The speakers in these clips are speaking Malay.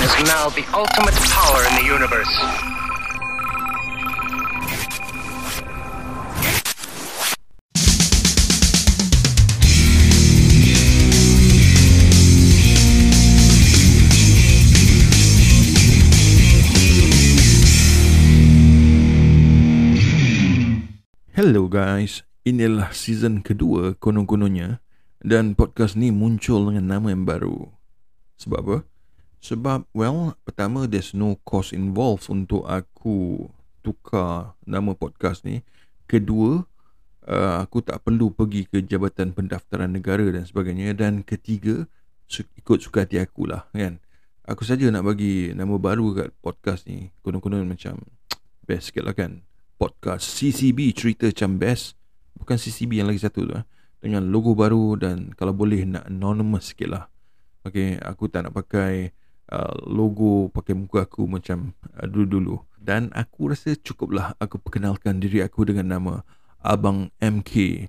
is now the ultimate power in the universe. Hello guys, inilah season kedua konon-kononnya dan podcast ni muncul dengan nama yang baru. Sebab apa? Sebab, well, pertama there's no cost involved untuk aku tukar nama podcast ni. Kedua, uh, aku tak perlu pergi ke Jabatan Pendaftaran Negara dan sebagainya. Dan ketiga, su- ikut suka hati aku lah kan. Aku saja nak bagi nama baru kat podcast ni. Konon-konon macam best sikit lah kan. Podcast CCB cerita macam best. Bukan CCB yang lagi satu tu. Eh. Dengan logo baru dan kalau boleh nak anonymous sikit lah. Okay, aku tak nak pakai uh, logo pakai muka aku macam uh, dulu-dulu. Dan aku rasa cukuplah aku perkenalkan diri aku dengan nama Abang MK.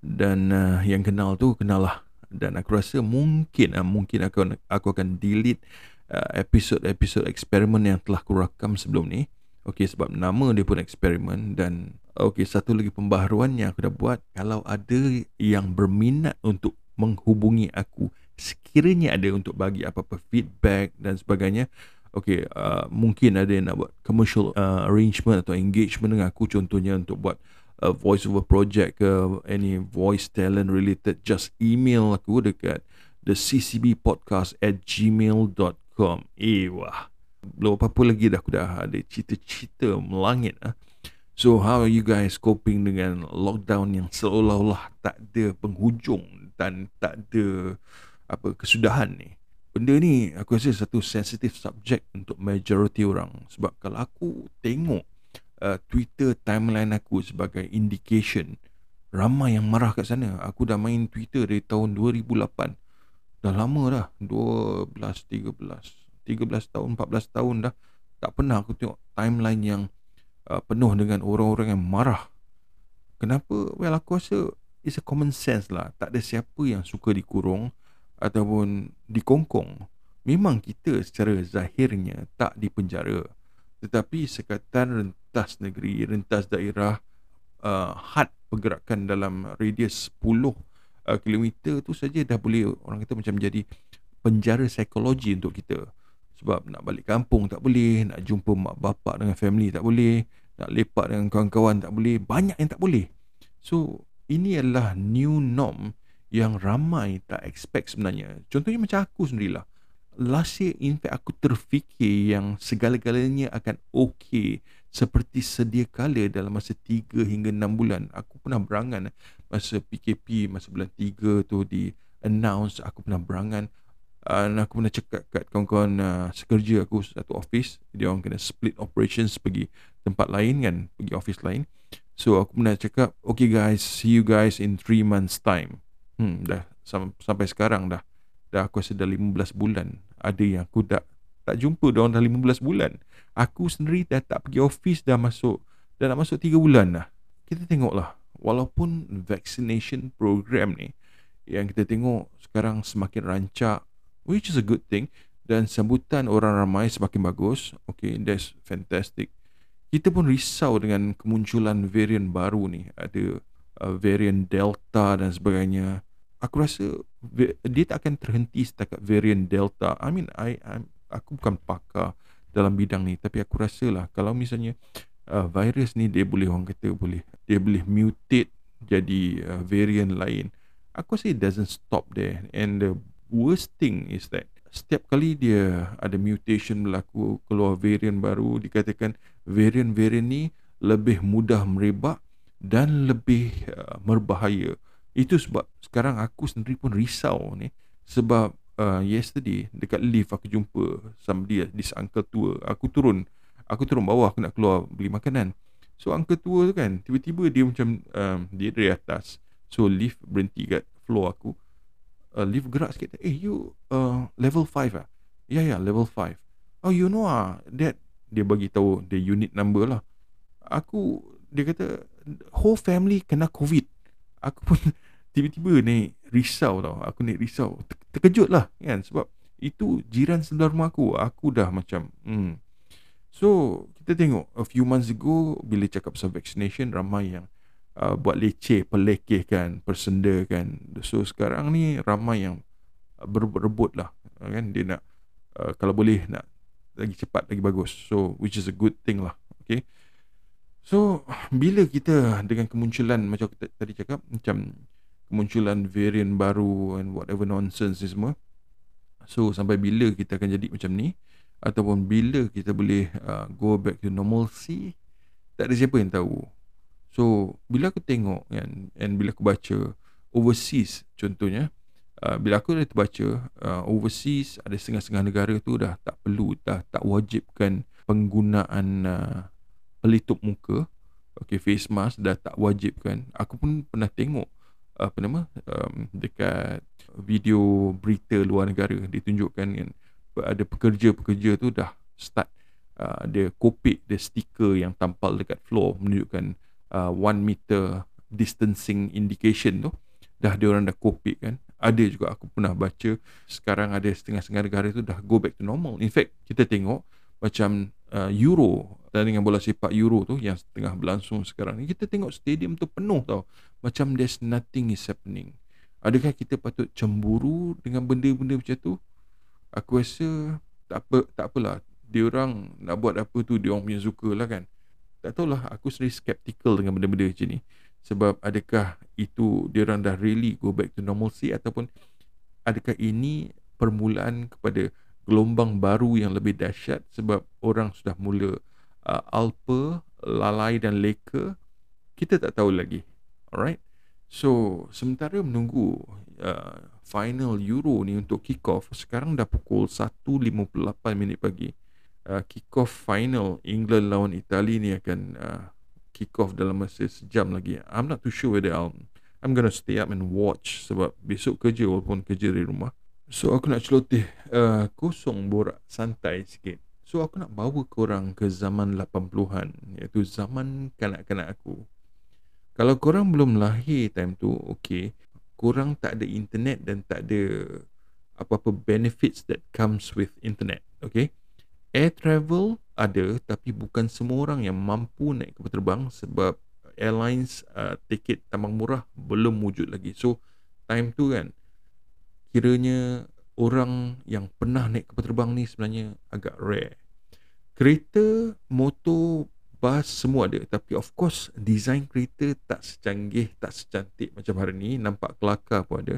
Dan uh, yang kenal tu kenal lah. Dan aku rasa mungkin uh, mungkin aku, aku akan delete uh, episod-episod eksperimen yang telah aku rakam sebelum ni. Okay, sebab nama dia pun eksperimen dan okay, satu lagi pembaharuan yang aku dah buat kalau ada yang berminat untuk menghubungi aku sekiranya ada untuk bagi apa-apa feedback dan sebagainya okay, uh, mungkin ada yang nak buat commercial uh, arrangement atau engagement dengan aku contohnya untuk buat uh, voice over project ke any voice talent related just email aku dekat the ccbpodcast at gmail.com eh wah belum apa-apa lagi dah aku dah ada cita-cita melangit ah. So how are you guys coping dengan lockdown yang seolah-olah tak ada penghujung dan tak ada apa kesudahan ni? Benda ni aku rasa satu sensitive subject untuk majority orang. Sebab kalau aku tengok uh, Twitter timeline aku sebagai indication ramai yang marah kat sana. Aku dah main Twitter dari tahun 2008. Dah lama dah, 12 13 13 tahun 14 tahun dah. Tak pernah aku tengok timeline yang uh, penuh dengan orang-orang yang marah. Kenapa? Well aku rasa it's a common sense lah. Tak ada siapa yang suka dikurung ataupun dikongkong memang kita secara zahirnya tak dipenjara tetapi sekatan rentas negeri rentas daerah uh, had pergerakan dalam radius 10 uh, kilometer tu saja dah boleh orang kata macam jadi penjara psikologi untuk kita sebab nak balik kampung tak boleh, nak jumpa mak bapak dengan family tak boleh, nak lepak dengan kawan-kawan tak boleh, banyak yang tak boleh. So, ini adalah new norm yang ramai tak expect sebenarnya. Contohnya macam aku sendirilah. Last year, in fact, aku terfikir yang segala-galanya akan okay seperti sedia kala dalam masa 3 hingga 6 bulan. Aku pernah berangan masa PKP, masa bulan 3 tu di announce, aku pernah berangan uh, aku pernah cakap kat kawan-kawan uh, sekerja aku satu office dia orang kena split operations pergi tempat lain kan pergi office lain so aku pernah cakap okay guys see you guys in 3 months time hmm dah. Sam- sampai sekarang dah. Dah aku rasa dah 15 bulan. Ada yang aku tak tak jumpa dia orang dah 15 bulan. Aku sendiri dah tak pergi office dah masuk dah nak masuk 3 bulan dah. Kita tengoklah. Walaupun vaccination program ni yang kita tengok sekarang semakin rancak which is a good thing dan sambutan orang ramai semakin bagus okay that's fantastic. Kita pun risau dengan kemunculan varian baru ni. Ada uh, varian delta dan sebagainya aku rasa dia tak akan terhenti setakat varian delta. I mean i I'm, aku bukan pakar dalam bidang ni tapi aku rasa lah kalau misalnya uh, virus ni dia boleh orang kata boleh dia boleh mutate jadi uh, varian lain aku rasa it doesn't stop there. And the worst thing is that setiap kali dia ada mutation berlaku keluar varian baru dikatakan varian-varian ni lebih mudah merebak dan lebih uh, berbahaya itu sebab sekarang aku sendiri pun risau ni sebab uh, yesterday dekat lift aku jumpa somebody this uncle tua aku turun aku turun bawah aku nak keluar beli makanan so uncle tua tu kan tiba-tiba dia macam um, dia dari atas so lift berhenti kat floor aku uh, lift gerak sikit. Eh, you uh, level 5 ah? Ya, yeah, ya, yeah, level 5. Oh, you know ah, that dia bagi tahu the unit number lah. Aku dia kata whole family kena covid. Aku pun tiba-tiba ni risau tau. Aku ni risau. Terkejut lah kan sebab Itu jiran sebelah rumah aku. Aku dah macam, hmm. So, kita tengok a few months ago, bila cakap pasal vaccination, ramai yang uh, buat leceh, pelekehkan, persendakan. So, sekarang ni ramai yang berebut-rebut lah. Kan? Dia nak, uh, kalau boleh, nak lagi cepat, lagi bagus. So, which is a good thing lah. Okay. So, bila kita dengan kemunculan, macam kita tadi cakap, macam kemunculan varian baru and whatever nonsense ni semua. So sampai bila kita akan jadi macam ni ataupun bila kita boleh uh, go back to normalcy tak ada siapa yang tahu. So bila aku tengok kan and bila aku baca overseas contohnya uh, bila aku dah terbaca uh, overseas ada setengah-setengah negara tu dah tak perlu dah tak wajibkan penggunaan uh, pelitup muka Okay, face mask dah tak wajibkan. Aku pun pernah tengok apa nama um, dekat video berita luar negara ditunjukkan kan ada pekerja-pekerja tu dah start uh, dia kopik dia stiker yang tampal dekat floor menunjukkan uh, one meter distancing indication tu dah dia orang dah kopik kan ada juga aku pernah baca sekarang ada setengah-setengah negara tu dah go back to normal in fact kita tengok macam uh, Euro dan dengan bola sepak Euro tu yang tengah berlangsung sekarang ni kita tengok stadium tu penuh tau. Macam there's nothing is happening. Adakah kita patut cemburu dengan benda-benda macam tu? Aku rasa tak apa tak apalah. Dia orang nak buat apa tu dia orang punya suka lah kan. Tak tahulah aku sendiri skeptical dengan benda-benda macam ni. Sebab adakah itu dia orang dah really go back to normalcy ataupun adakah ini permulaan kepada gelombang baru yang lebih dahsyat sebab orang sudah mula uh, alpa, lalai dan leka. Kita tak tahu lagi. Alright. So, sementara menunggu uh, final Euro ni untuk kick off, sekarang dah pukul 1.58 minit pagi. Uh, kick off final England lawan Itali ni akan uh, kick off dalam masa sejam lagi. I'm not too sure whether I'll, I'm gonna stay up and watch sebab besok kerja walaupun kerja dari rumah. So aku nak celoteh uh, kosong borak santai sikit. So aku nak bawa korang ke zaman 80-an iaitu zaman kanak-kanak aku. Kalau korang belum lahir time tu, okay, korang tak ada internet dan tak ada apa-apa benefits that comes with internet, okay? Air travel ada tapi bukan semua orang yang mampu naik kapal terbang sebab airlines uh, tiket tambang murah belum wujud lagi. So time tu kan kiranya orang yang pernah naik kapal terbang ni sebenarnya agak rare. Kereta, motor, bas semua ada tapi of course design kereta tak secanggih, tak secantik macam hari ni, nampak kelakar pun ada.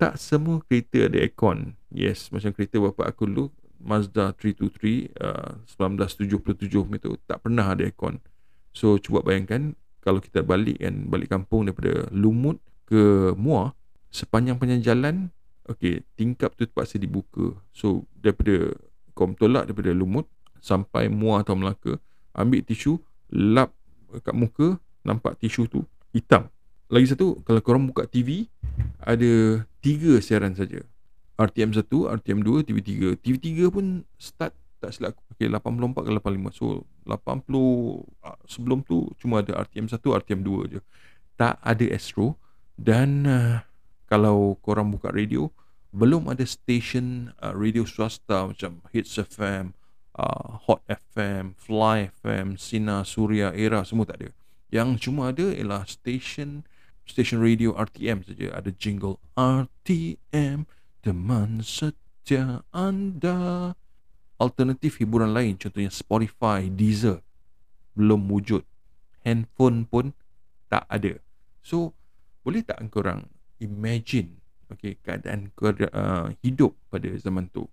Tak semua kereta ada aircon. Yes, macam kereta bapa aku dulu Mazda 323 uh, 1977 itu tak pernah ada aircon. So cuba bayangkan kalau kita balik kan balik kampung daripada Lumut ke Muar sepanjang-panjang jalan Okey, tingkap tu terpaksa dibuka. So, daripada kau tolak daripada lumut sampai muar atau melaka, ambil tisu, lap kat muka, nampak tisu tu hitam. Lagi satu, kalau korang buka TV, ada tiga siaran saja. RTM 1, RTM 2, TV 3. TV 3 pun start tak silap aku. Okay, 84 ke 85. So, 80 ah, sebelum tu cuma ada RTM 1, RTM 2 je. Tak ada Astro. Dan uh, kalau korang buka radio belum ada stesen uh, radio swasta macam Hits FM, uh, Hot FM, Fly FM, Sina, Surya, Era semua tak ada. Yang cuma ada ialah stesen stesen radio RTM saja. Ada jingle RTM teman setia anda. Alternatif hiburan lain contohnya Spotify, Deezer belum wujud. Handphone pun tak ada. So boleh tak korang imagine okay, keadaan uh, hidup pada zaman tu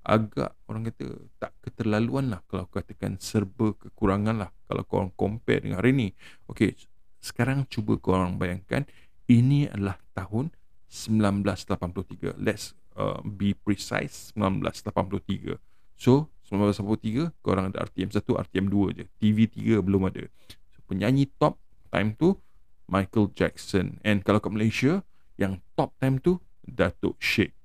agak orang kata tak keterlaluan lah kalau katakan serba kekurangan lah kalau korang compare dengan hari ni. Okay, sekarang cuba korang bayangkan ini adalah tahun 1983 let's uh, be precise 1983 so 1983 korang ada RTM 1 RTM 2 je. TV 3 belum ada. So, penyanyi top time tu Michael Jackson. And kalau kat Malaysia, yang top time tu, Datuk Sheikh.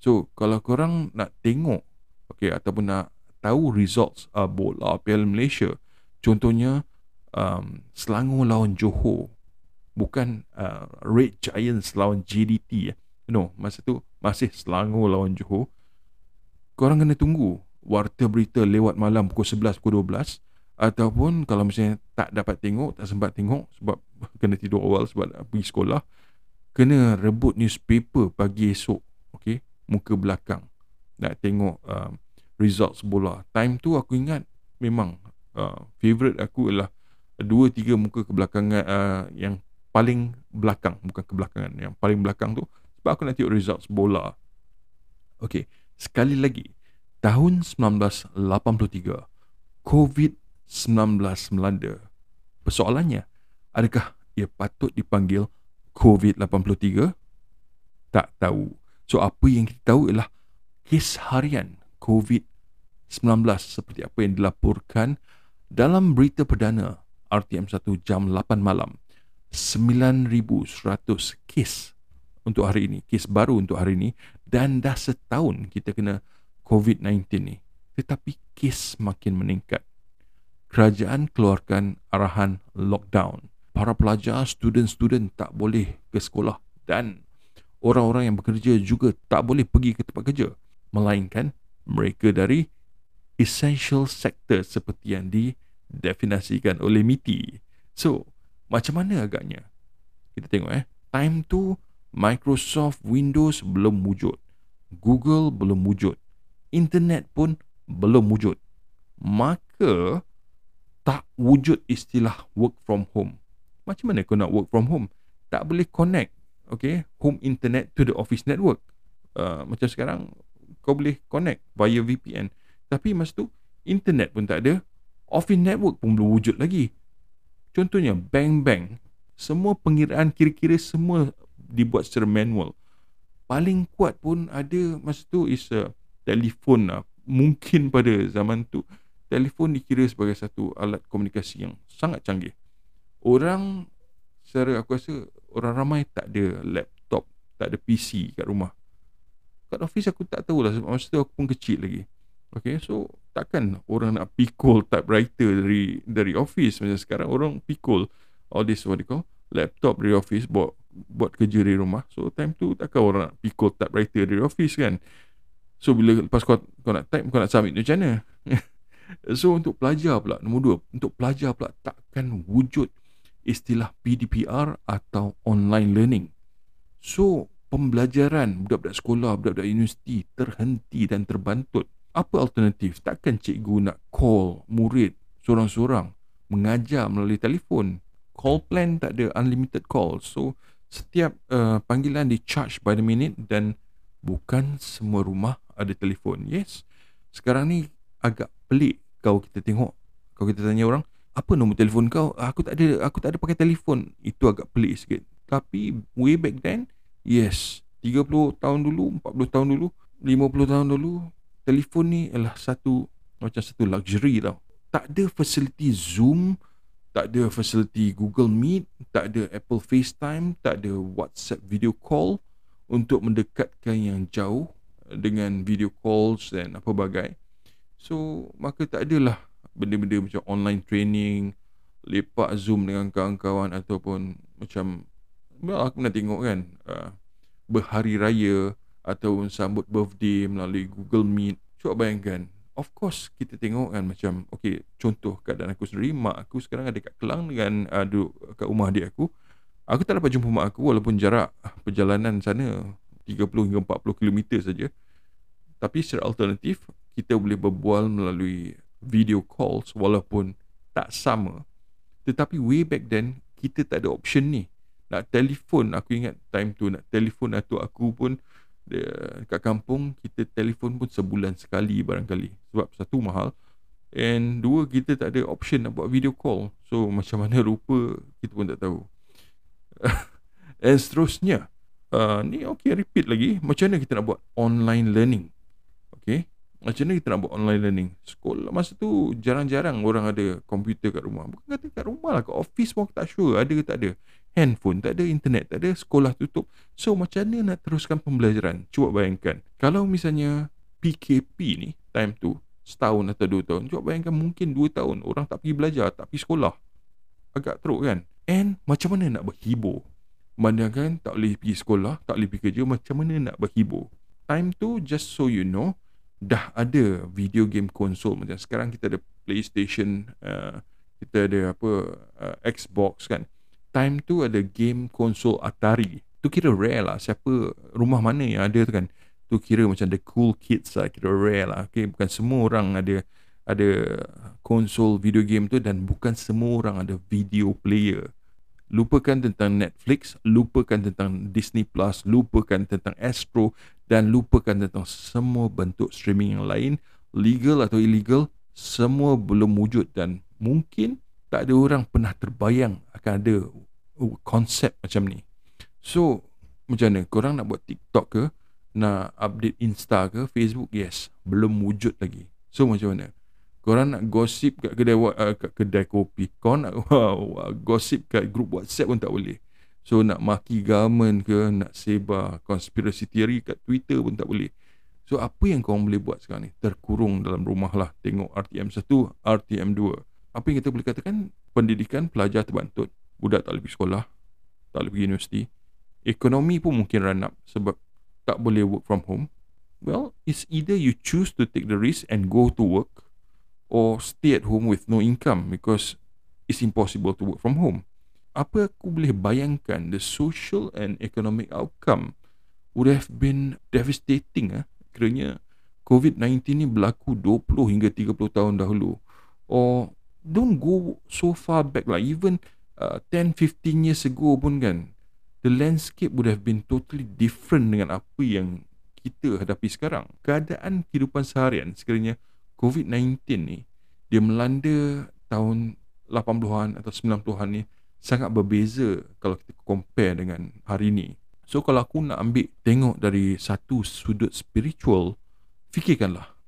So, kalau korang nak tengok, okay, ataupun nak tahu results uh, bola Piala Malaysia, contohnya, um, Selangor lawan Johor, bukan uh, Red Giants lawan JDT. Eh. No, masa tu masih Selangor lawan Johor. korang kena tunggu warta berita lewat malam pukul 11 pukul 12 ataupun kalau misalnya tak dapat tengok tak sempat tengok sebab kena tidur awal sebab pergi sekolah kena rebut newspaper pagi esok okey? Muka belakang. Nak tengok uh, results bola. Time tu aku ingat memang uh, favorite aku ialah dua tiga muka kebelakangan uh, yang paling belakang. Bukan kebelakangan yang paling belakang tu. Sebab aku nak tengok results bola. Okey sekali lagi. Tahun 1983 COVID-19 melanda. Persoalannya adakah ia patut dipanggil COVID-83? Tak tahu. So apa yang kita tahu ialah kes harian COVID-19 seperti apa yang dilaporkan dalam berita perdana RTM 1 jam 8 malam. 9,100 kes untuk hari ini. Kes baru untuk hari ini. Dan dah setahun kita kena COVID-19 ni. Tetapi kes makin meningkat. Kerajaan keluarkan arahan lockdown para pelajar, student-student tak boleh ke sekolah dan orang-orang yang bekerja juga tak boleh pergi ke tempat kerja melainkan mereka dari essential sector seperti yang didefinisikan oleh MITI. So, macam mana agaknya? Kita tengok eh. Time tu Microsoft Windows belum wujud. Google belum wujud. Internet pun belum wujud. Maka tak wujud istilah work from home macam mana kau nak work from home? Tak boleh connect okay home internet to the office network. Uh, macam sekarang kau boleh connect via VPN tapi masa tu internet pun tak ada office network pun belum wujud lagi. Contohnya bank-bank semua pengiraan kira-kira semua dibuat secara manual. Paling kuat pun ada masa tu is a telefon lah. Mungkin pada zaman tu telefon dikira sebagai satu alat komunikasi yang sangat canggih orang secara aku rasa orang ramai tak ada laptop, tak ada PC kat rumah. Kat office aku tak tahulah sebab masa tu aku pun kecil lagi. Okay, so takkan orang nak pikul typewriter dari dari office macam sekarang orang pikul all this what they call laptop dari office buat buat kerja dari rumah. So time tu takkan orang nak pikul typewriter dari office kan. So bila lepas kau, kau nak type kau nak submit macam mana? so untuk pelajar pula nombor dua untuk pelajar pula takkan wujud istilah PDPR atau online learning. So, pembelajaran budak-budak sekolah, budak-budak universiti terhenti dan terbantut. Apa alternatif? Takkan cikgu nak call murid seorang-seorang mengajar melalui telefon. Call plan tak ada unlimited call. So, setiap uh, panggilan di charge by the minute dan bukan semua rumah ada telefon. Yes, sekarang ni agak pelik kalau kita tengok, kalau kita tanya orang, apa nombor telefon kau? Aku tak ada aku tak ada pakai telefon. Itu agak pelik sikit. Tapi way back then yes. 30 tahun dulu 40 tahun dulu 50 tahun dulu telefon ni adalah satu macam satu luxury tau. Tak ada facility zoom tak ada facility google meet tak ada apple facetime tak ada whatsapp video call untuk mendekatkan yang jauh dengan video calls dan apa bagai. So maka tak adalah benda-benda macam online training lepak zoom dengan kawan-kawan ataupun macam well, aku pernah tengok kan uh, berhari raya atau sambut birthday melalui Google Meet. Cuba bayangkan of course kita tengok kan macam okay contoh keadaan aku sendiri mak aku sekarang ada kat Kelang dengan uh, duduk kat rumah adik aku. Aku tak dapat jumpa mak aku walaupun jarak perjalanan sana 30 hingga 40 km saja. Tapi secara alternatif kita boleh berbual melalui video calls walaupun tak sama. Tetapi way back then kita tak ada option ni. Nak telefon aku ingat time tu nak telefon atau aku pun dekat kampung kita telefon pun sebulan sekali barangkali. Sebab satu mahal. And dua kita tak ada option nak buat video call. So macam mana rupa kita pun tak tahu. And seterusnya uh, ni okay repeat lagi. Macam mana kita nak buat online learning macam mana kita nak buat online learning? Sekolah masa tu Jarang-jarang orang ada Komputer kat rumah. Bukan kata kat rumah lah Kat office pun tak sure Ada ke tak ada. Handphone tak ada Internet tak ada Sekolah tutup. So macam mana nak teruskan pembelajaran? Cuba bayangkan. Kalau misalnya PKP ni Time tu Setahun atau dua tahun Cuba bayangkan mungkin dua tahun Orang tak pergi belajar Tak pergi sekolah. Agak teruk kan? And macam mana nak berhibur? Bandangkan tak boleh pergi sekolah Tak boleh pergi kerja Macam mana nak berhibur? Time tu just so you know dah ada video game konsol macam sekarang kita ada PlayStation uh, kita ada apa uh, Xbox kan. Time tu ada game konsol Atari. Tu kira rare lah. Siapa rumah mana yang ada tu kan. Tu kira macam the cool kids lah. Kira rare lah. Okay? bukan semua orang ada ada konsol video game tu dan bukan semua orang ada video player. Lupakan tentang Netflix lupakan tentang Disney Plus lupakan tentang Astro dan lupakan tentang semua bentuk streaming yang lain legal atau illegal semua belum wujud dan mungkin tak ada orang pernah terbayang akan ada konsep macam ni. So macam mana? Korang nak buat TikTok ke? Nak update Insta ke? Facebook? Yes. Belum wujud lagi. So macam mana? Korang nak gosip kat kedai uh, kat kedai kopi? Kau nak wow, gosip kat grup WhatsApp pun tak boleh So nak maki government ke Nak sebar conspiracy theory kat Twitter pun tak boleh. So apa yang kau boleh buat sekarang ni? Terkurung dalam rumah lah Tengok RTM 1 RTM 2 Apa yang kita boleh katakan? Pendidikan pelajar terbantut Budak tak boleh pergi sekolah Tak boleh pergi universiti. Ekonomi pun mungkin run up Sebab tak boleh work from home. Well It's either you choose to take the risk And go to work Or stay at home with no income Because It's impossible to work from home apa aku boleh bayangkan the social and economic outcome would have been devastating ah? Kiranya COVID-19 ni berlaku 20 hingga 30 tahun dahulu. Or don't go so far back lah. Even uh, 10 15 years ago pun kan the landscape would have been totally different dengan apa yang kita hadapi sekarang. Keadaan kehidupan seharian sekiranya COVID-19 ni dia melanda tahun 80-an atau 90-an ni sangat berbeza kalau kita compare dengan hari ini. So kalau aku nak ambil tengok dari satu sudut spiritual, fikirkanlah.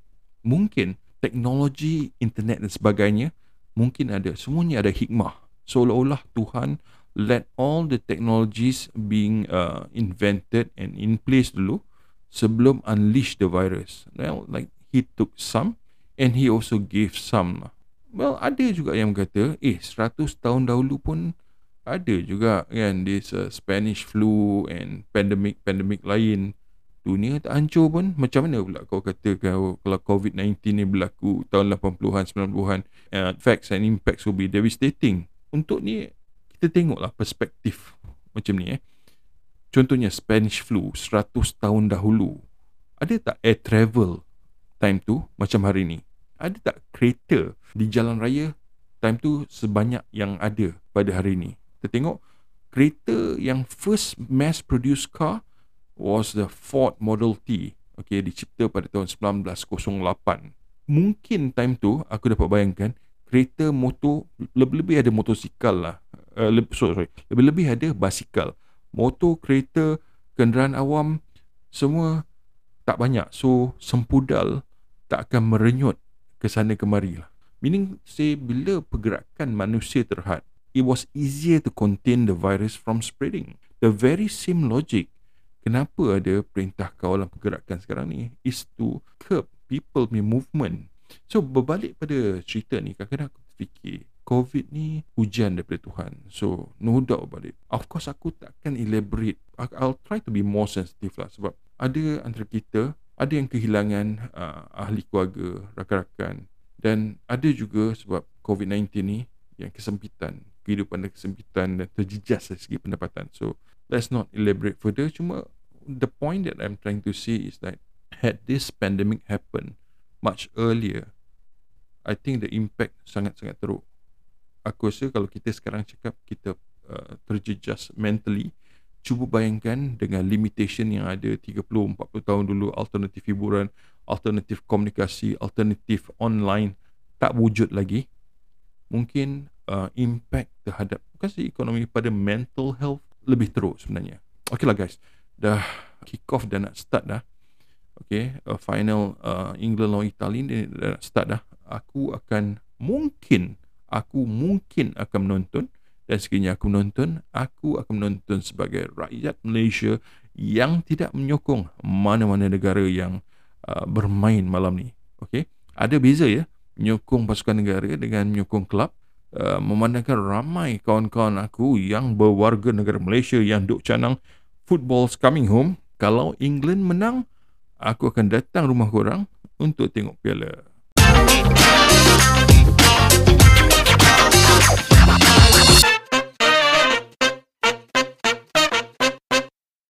Mungkin teknologi internet dan sebagainya mungkin ada semuanya ada hikmah. Seolah-olah Tuhan let all the technologies being uh, invented and in place dulu sebelum unleash the virus. Well, like he took some and he also gave some. Well, ada juga yang kata, eh 100 tahun dahulu pun ada juga kan this uh, Spanish flu and pandemic pandemic lain. Dunia tak hancur pun. Macam mana pula kau kata kau kalau COVID-19 ni berlaku tahun 80-an 90-an uh, facts and impacts will be devastating. Untuk ni kita tengoklah perspektif macam ni eh. Contohnya Spanish flu 100 tahun dahulu. Ada tak air travel time tu macam hari ni? Ada tak kereta di jalan raya time tu sebanyak yang ada pada hari ni kita tengok kereta yang first mass produced car was the Ford Model T. Okay, dicipta pada tahun 1908. Mungkin time tu aku dapat bayangkan kereta motor lebih-lebih ada motosikal lah. Uh, lebih, sorry, lebih-lebih ada basikal. Motor, kereta, kenderaan awam semua tak banyak. So, sempudal tak akan merenyut ke sana kemari lah. Meaning, say, bila pergerakan manusia terhad, it was easier to contain the virus from spreading. The very same logic kenapa ada perintah kawalan pergerakan sekarang ni is to curb people punya movement. So berbalik pada cerita ni kadang-kadang aku fikir COVID ni hujan daripada Tuhan. So no doubt about it. Of course aku takkan elaborate. I'll try to be more sensitive lah sebab ada antara kita ada yang kehilangan uh, ahli keluarga, rakan-rakan dan ada juga sebab COVID-19 ni yang kesempitan kehidupan dan kesempitan dan terjejas dari segi pendapatan. So, let's not elaborate further. Cuma, the point that I'm trying to say is that had this pandemic happen much earlier, I think the impact sangat-sangat teruk. Aku rasa kalau kita sekarang cakap kita uh, terjejas mentally, cuba bayangkan dengan limitation yang ada 30-40 tahun dulu, alternatif hiburan, alternatif komunikasi, alternatif online, tak wujud lagi. Mungkin uh, impact terhadap bukan sahaja ekonomi pada mental health lebih teruk sebenarnya. Okay lah guys, dah kick off dah nak start dah. Okay, uh, final uh, England lawan Italy ni dah nak start dah. Aku akan mungkin, aku mungkin akan menonton dan sekiranya aku menonton, aku akan menonton sebagai rakyat Malaysia yang tidak menyokong mana-mana negara yang uh, bermain malam ni. Okay, ada beza ya, menyokong pasukan negara dengan menyokong klub. Uh, memandangkan ramai kawan-kawan aku yang berwarga negara Malaysia yang duk canang football's coming home kalau England menang aku akan datang rumah korang untuk tengok piala.